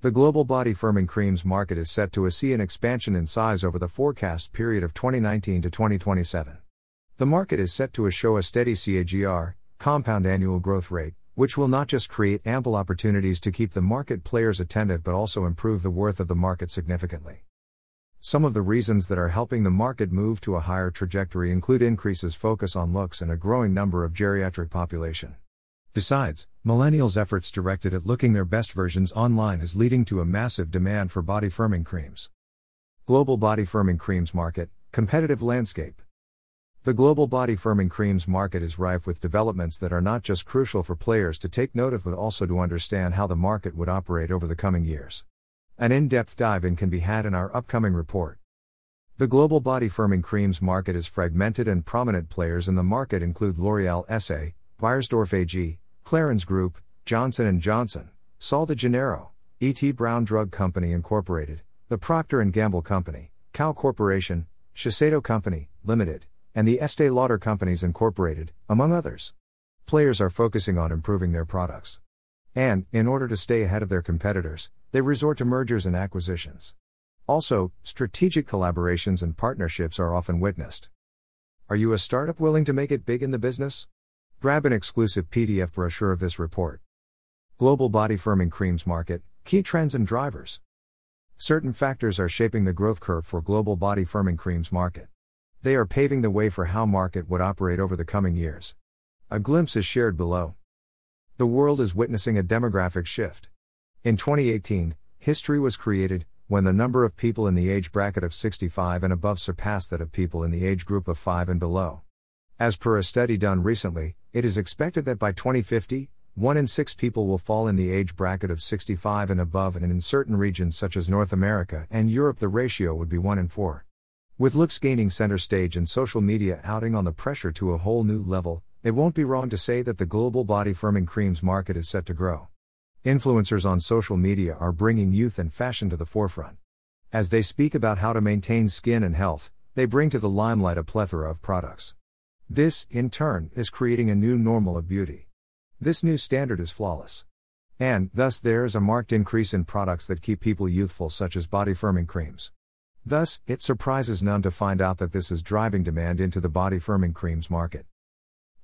The global body firming creams market is set to see an expansion in size over the forecast period of 2019 to 2027. The market is set to show a steady CAGR, compound annual growth rate, which will not just create ample opportunities to keep the market players attentive but also improve the worth of the market significantly. Some of the reasons that are helping the market move to a higher trajectory include increases focus on looks and a growing number of geriatric population. Besides, millennials' efforts directed at looking their best versions online is leading to a massive demand for body firming creams. Global body firming creams market, competitive landscape. The global body firming creams market is rife with developments that are not just crucial for players to take note of but also to understand how the market would operate over the coming years. An in depth dive in can be had in our upcoming report. The global body firming creams market is fragmented and prominent players in the market include L'Oreal SA, Beiersdorf AG, Clarins Group, Johnson & Johnson, Sol de Janeiro, E.T. Browne Drug Company Incorporated, the Procter & Gamble Company, Kao Corporation, Shiseido Company, Limited, and the Estee Lauder Companies Incorporated, among others. Players are focusing on improving their products. And, in order to stay ahead of their competitors, they resort to mergers and acquisitions. Also, strategic collaborations and partnerships are often witnessed. Are you a startup willing to make it big in the business? Grab an exclusive PDF brochure of this report. Global body firming creams market, key trends and drivers. Certain factors are shaping the growth curve for global body firming creams market. They are paving the way for how market would operate over the coming years. A glimpse is shared below. The world is witnessing a demographic shift. In 2018, history was created when the number of people in the age bracket of 65 and above surpassed that of people in the age group of 5 and below. As per a study done recently, it is expected that by 2050, 1 in 6 people will fall in the age bracket of 65 and above, and in certain regions such as North America and Europe, the ratio would be 1 in 4. With looks gaining center stage and social media outing on the pressure to a whole new level, it won't be wrong to say that the global body firming creams market is set to grow. Influencers on social media are bringing youth and fashion to the forefront. As they speak about how to maintain skin and health, they bring to the limelight a plethora of products. This, in turn, is creating a new normal of beauty. This new standard is flawless. And, thus, there is a marked increase in products that keep people youthful, such as body firming creams. Thus, it surprises none to find out that this is driving demand into the body firming creams market.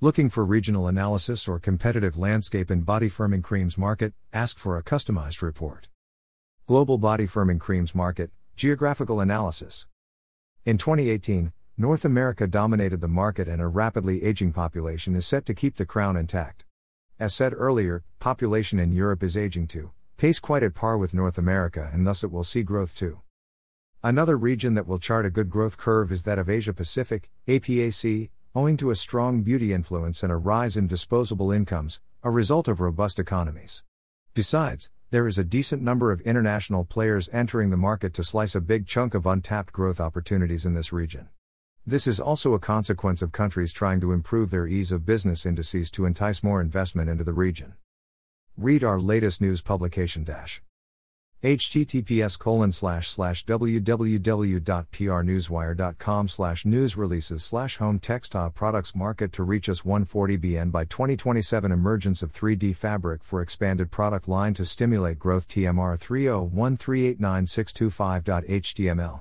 Looking for regional analysis or competitive landscape in body firming creams market, ask for a customized report. Global body firming creams market, geographical analysis. In 2018, North America dominated the market and a rapidly aging population is set to keep the crown intact. As said earlier, population in Europe is aging too, pace quite at par with North America and thus it will see growth too. Another region that will chart a good growth curve is that of Asia Pacific, APAC, owing to a strong beauty influence and a rise in disposable incomes, a result of robust economies. Besides, there is a decent number of international players entering the market to slice a big chunk of untapped growth opportunities in this region. This is also a consequence of countries trying to improve their ease of business indices to entice more investment into the region. Read our latest news publication dash https colon slash slash www.prnewswire.com slash news releases slash home textile uh, products market to reach us 140 bn by 2027 emergence of 3d fabric for expanded product line to stimulate growth tmr 301389625.html